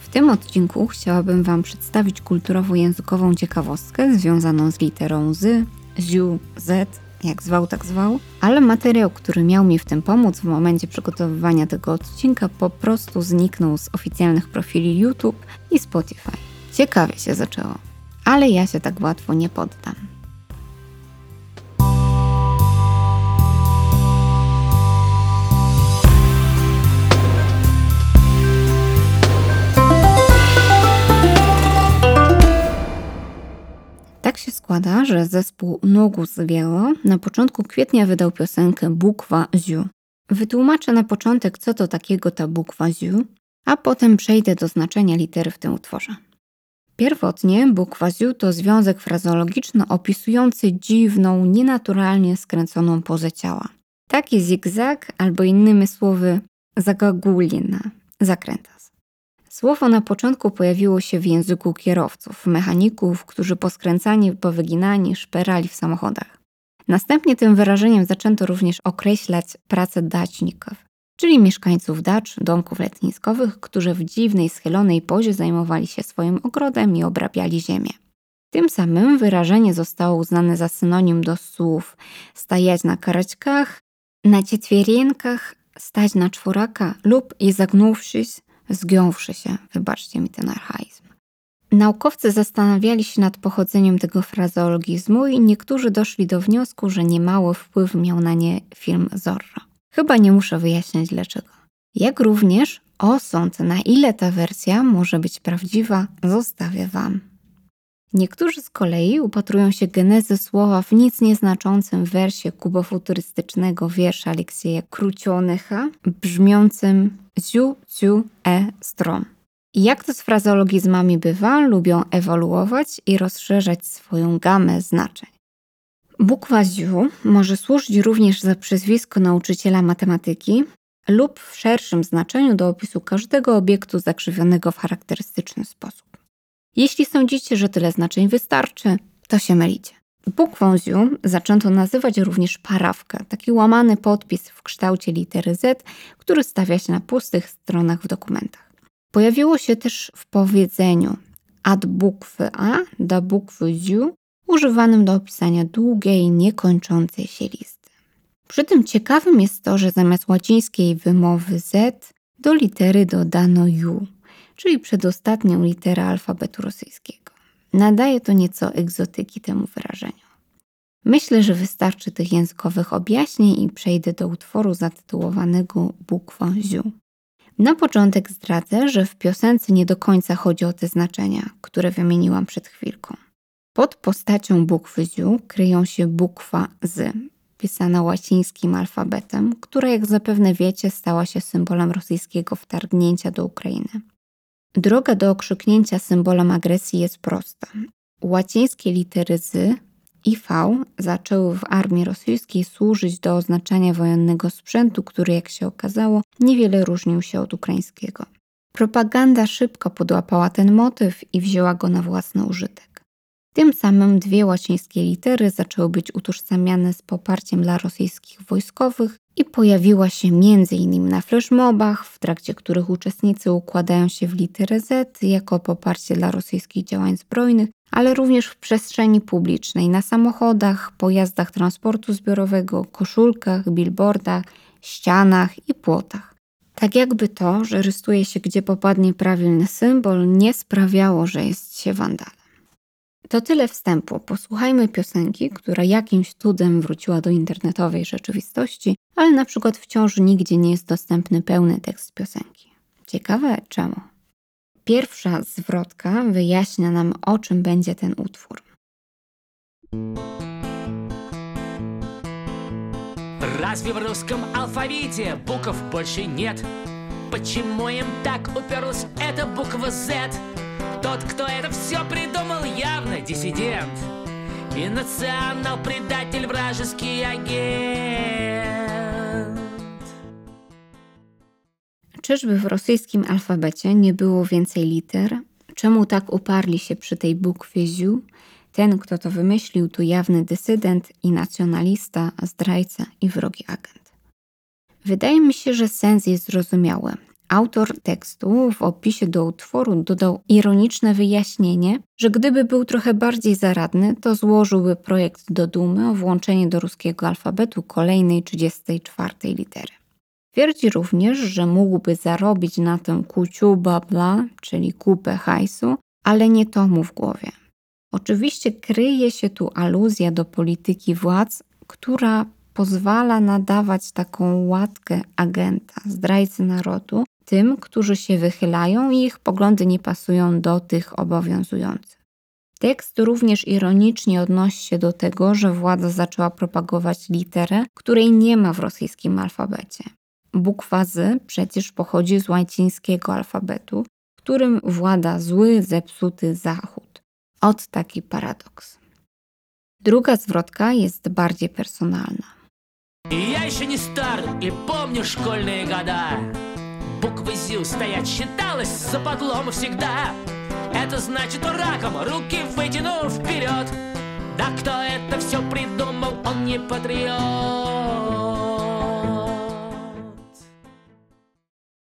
W tym odcinku chciałabym Wam przedstawić kulturowo-językową ciekawostkę związaną z literą z, ziu, z, jak zwał, tak zwał, ale materiał, który miał mi w tym pomóc w momencie przygotowywania tego odcinka, po prostu zniknął z oficjalnych profili YouTube i Spotify. Ciekawie się zaczęło, ale ja się tak łatwo nie poddam. Że zespół Nogus Wielo na początku kwietnia wydał piosenkę Bukwa Ziu. Wytłumaczę na początek, co to takiego ta bukwa Ziu, a potem przejdę do znaczenia litery w tym utworze. Pierwotnie bukwa Ziu to związek frazologiczny opisujący dziwną, nienaturalnie skręconą pozę ciała. Taki zigzag albo innymi słowy zagagulina, zakręta. Słowo na początku pojawiło się w języku kierowców, mechaników, którzy poskręcani, powyginani szperali w samochodach. Następnie tym wyrażeniem zaczęto również określać pracę daczników, czyli mieszkańców dacz, domków letniskowych, którzy w dziwnej, schylonej pozie zajmowali się swoim ogrodem i obrabiali ziemię. Tym samym wyrażenie zostało uznane za synonim do słów stajać na karaćkach, na cietwierienkach, stać na czworaka lub i zagnąwszyś, zgiąwszy się, wybaczcie mi ten archaizm. Naukowcy zastanawiali się nad pochodzeniem tego frazeologizmu i niektórzy doszli do wniosku, że niemały wpływ miał na nie film Zorro. Chyba nie muszę wyjaśniać dlaczego. Jak również osąd, na ile ta wersja może być prawdziwa, zostawię Wam. Niektórzy z kolei upatrują się genezy słowa w nic nieznaczącym wersie kubofuturystycznego wiersza Aleksieja Krucionycha, brzmiącym ziu, ziu, e, strom. Jak to z frazeologizmami bywa, lubią ewoluować i rozszerzać swoją gamę znaczeń. Bukwa ziu może służyć również za przezwisko nauczyciela matematyki lub w szerszym znaczeniu do opisu każdego obiektu zakrzywionego w charakterystyczny sposób. Jeśli sądzicie, że tyle znaczeń wystarczy, to się mylicie. Bukwą ziu zaczęto nazywać również parawkę, taki łamany podpis w kształcie litery Z, który stawia się na pustych stronach w dokumentach. Pojawiło się też w powiedzeniu ad bukwy A do bukwy ziu, używanym do opisania długiej, niekończącej się listy. Przy tym ciekawym jest to, że zamiast łacińskiej wymowy Z do litery dodano ju, czyli przedostatnią literę alfabetu rosyjskiego. Nadaje to nieco egzotyki temu wyrażeniu. Myślę, że wystarczy tych językowych objaśnień i przejdę do utworu zatytułowanego Bukwa Ziu. Na początek zdradzę, że w piosence nie do końca chodzi o te znaczenia, które wymieniłam przed chwilką. Pod postacią bukwy Ziu kryją się bukwa Z, pisana łacińskim alfabetem, która jak zapewne wiecie stała się symbolem rosyjskiego wtargnięcia do Ukrainy. Droga do okrzyknięcia symbolem agresji jest prosta. Łacińskie litery z i V zaczęły w armii rosyjskiej służyć do oznaczania wojennego sprzętu, który, jak się okazało, niewiele różnił się od ukraińskiego. Propaganda szybko podłapała ten motyw i wzięła go na własny użytek. Tym samym dwie łacińskie litery zaczęły być utożsamiane z poparciem dla rosyjskich wojskowych i pojawiła się m.in. na flashmobach, w trakcie których uczestnicy układają się w literę Z jako poparcie dla rosyjskich działań zbrojnych, ale również w przestrzeni publicznej, na samochodach, pojazdach transportu zbiorowego, koszulkach, billboardach, ścianach i płotach. Tak jakby to, że rysuje się gdzie popadnie prawilny symbol, nie sprawiało, że jest się wandalem. To tyle wstępu. Posłuchajmy piosenki, która jakimś cudem wróciła do internetowej rzeczywistości, ale na przykład wciąż nigdzie nie jest dostępny pełny tekst piosenki. Ciekawe czemu. Pierwsza zwrotka wyjaśnia nam, o czym będzie ten utwór. Разве в русском алфавите букв больше нет? Почему им так уперлась эта буква Z? Тот, кто это все придумал, явно диссидент И национал-предатель, вражеский агент Czyżby w rosyjskim alfabecie nie było więcej liter? Czemu tak uparli się przy tej bukwie ziu? Ten, kto to wymyślił, to jawny dysydent i nacjonalista, zdrajca i wrogi agent. Wydaje mi się, że sens jest zrozumiały. Autor tekstu w opisie do utworu dodał ironiczne wyjaśnienie, że gdyby był trochę bardziej zaradny, to złożyłby projekt do Dumy o włączenie do ruskiego alfabetu kolejnej 34 litery. Twierdzi również, że mógłby zarobić na tym kuciu babla, czyli kupę hajsu, ale nie to mu w głowie. Oczywiście kryje się tu aluzja do polityki władz, która pozwala nadawać taką łatkę agenta, zdrajcy narodu, tym, którzy się wychylają i ich poglądy nie pasują do tych obowiązujących. Tekst również ironicznie odnosi się do tego, że władza zaczęła propagować literę, której nie ma w rosyjskim alfabecie. Bukwa Z przecież pochodzi z łacińskiego alfabetu, którym włada zły, zepsuty Zachód. Od taki paradoks. Druga zwrotka jest bardziej personalna. Ja jeszcze nie stary i pomnę szkolne gada. Буквы ЗЮ стоять считалось за подлом всегда Это значит раком, руки вытянув вперед Да кто это все придумал, он не патриот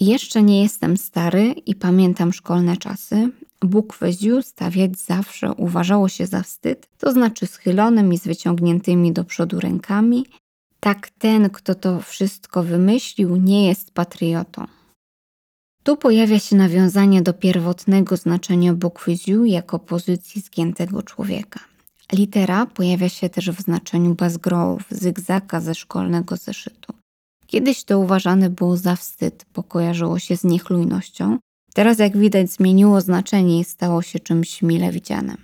Jeszcze nie jestem stary i pamiętam szkolne czasy. Bukwę ziu stawiać zawsze uważało się za wstyd, to znaczy schylonym i z wyciągniętymi do przodu rękami. Tak ten, kto to wszystko wymyślił, nie jest patriotą. Tu pojawia się nawiązanie do pierwotnego znaczenia bukwy ziu jako pozycji zgiętego człowieka. Litera pojawia się też w znaczeniu bazgrołów, zygzaka ze szkolnego zeszytu. Kiedyś to uważane było za wstyd, bo kojarzyło się z niechlujnością. Teraz, jak widać, zmieniło znaczenie i stało się czymś mile widzianym.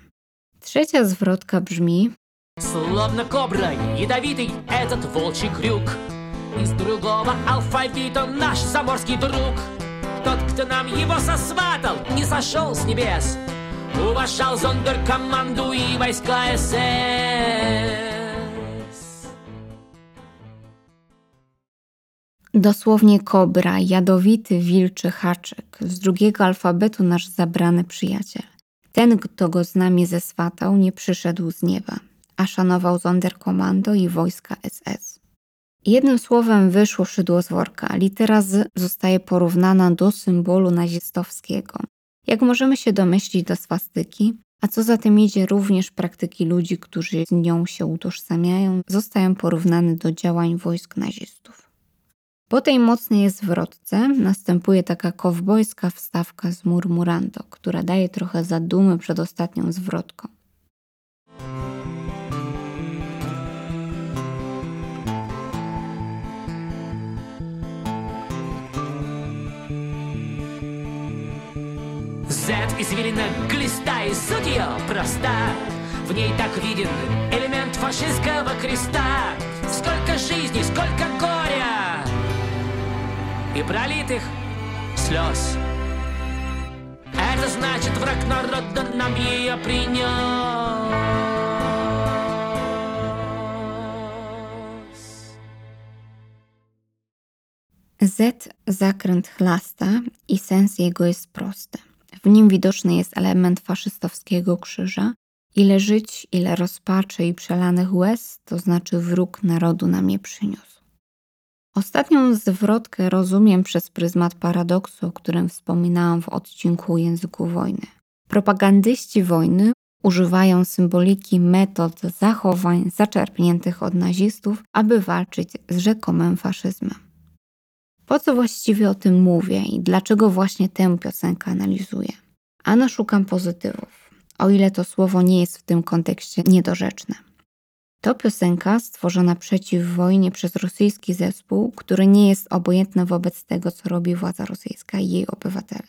Trzecia zwrotka brzmi Словно кобра, ядовитый этот волчий крюк Из другого алфавита наш заморский друг Тот, кто нам его сосватал, не сошел с небес Уважал зондеркоманду и войска СС Dosłownie kobra, jadowity wilczy haczyk, z drugiego alfabetu nasz zabrany przyjaciel. Ten, kto go z nami zeswatał, nie przyszedł z nieba, a szanował Sonderkommando i wojska SS. Jednym słowem wyszło szydło z worka. Litera Z zostaje porównana do symbolu nazistowskiego. Jak możemy się domyślić do swastyki, a co za tym idzie również praktyki ludzi, którzy z nią się utożsamiają, zostają porównane do działań wojsk nazistów. Po tej mocnej zwrotce następuje taka kowbojska wstawka z murmurando, która daje trochę zadumy przed ostatnią zwrotką. Z извилина глиста и суть ее проста. В ней так виден элемент фашистского креста. Сколько жизней, сколько горя И пролитых слез. Это значит враг народа нам ее принес Z zakręt chlasta i sens jego jest prosty. W nim widoczny jest element faszystowskiego krzyża. Ile żyć, ile rozpaczy i przelanych łez, to znaczy wróg narodu nam je przyniósł. Ostatnią zwrotkę rozumiem przez pryzmat paradoksu, o którym wspominałam w odcinku języku wojny. Propagandyści wojny używają symboliki metod zachowań zaczerpniętych od nazistów, aby walczyć z rzekomym faszyzmem. Po co właściwie o tym mówię i dlaczego właśnie tę piosenkę analizuję? Ano szukam pozytywów, o ile to słowo nie jest w tym kontekście niedorzeczne. To piosenka stworzona przeciw wojnie przez rosyjski zespół, który nie jest obojętny wobec tego, co robi władza rosyjska i jej obywatele.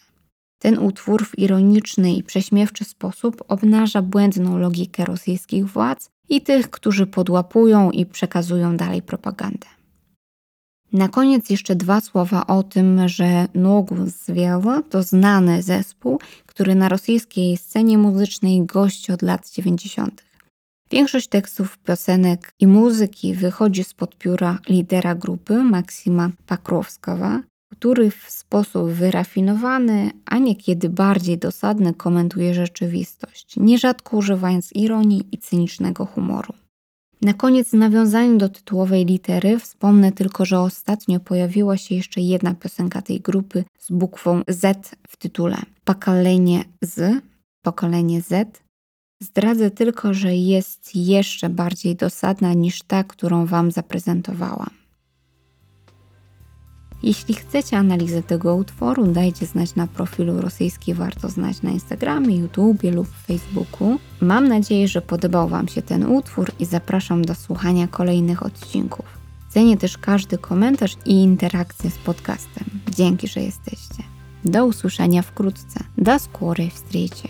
Ten utwór w ironiczny i prześmiewczy sposób obnaża błędną logikę rosyjskich władz i tych, którzy podłapują i przekazują dalej propagandę. Na koniec jeszcze dwa słowa o tym, że Nogus Zwiela to znany zespół, który na rosyjskiej scenie muzycznej gości od lat 90. Większość tekstów, piosenek i muzyki wychodzi spod pióra lidera grupy Maksima Pakrowskowa, który w sposób wyrafinowany, a niekiedy bardziej dosadny komentuje rzeczywistość, nierzadko używając ironii i cynicznego humoru. Na koniec w nawiązaniu do tytułowej litery wspomnę tylko, że ostatnio pojawiła się jeszcze jedna piosenka tej grupy z bukwą Z w tytule. Pokolenie Z, pokolenie Z. Zdradzę tylko, że jest jeszcze bardziej dosadna niż ta, którą Wam zaprezentowałam. Jeśli chcecie analizę tego utworu, dajcie znać na profilu Rosyjski Warto Znać na Instagramie, YouTubie lub Facebooku. Mam nadzieję, że podobał Wam się ten utwór i zapraszam do słuchania kolejnych odcinków. Cenię też każdy komentarz i interakcję z podcastem. Dzięki, że jesteście. Do usłyszenia wkrótce. Do skóry встречи.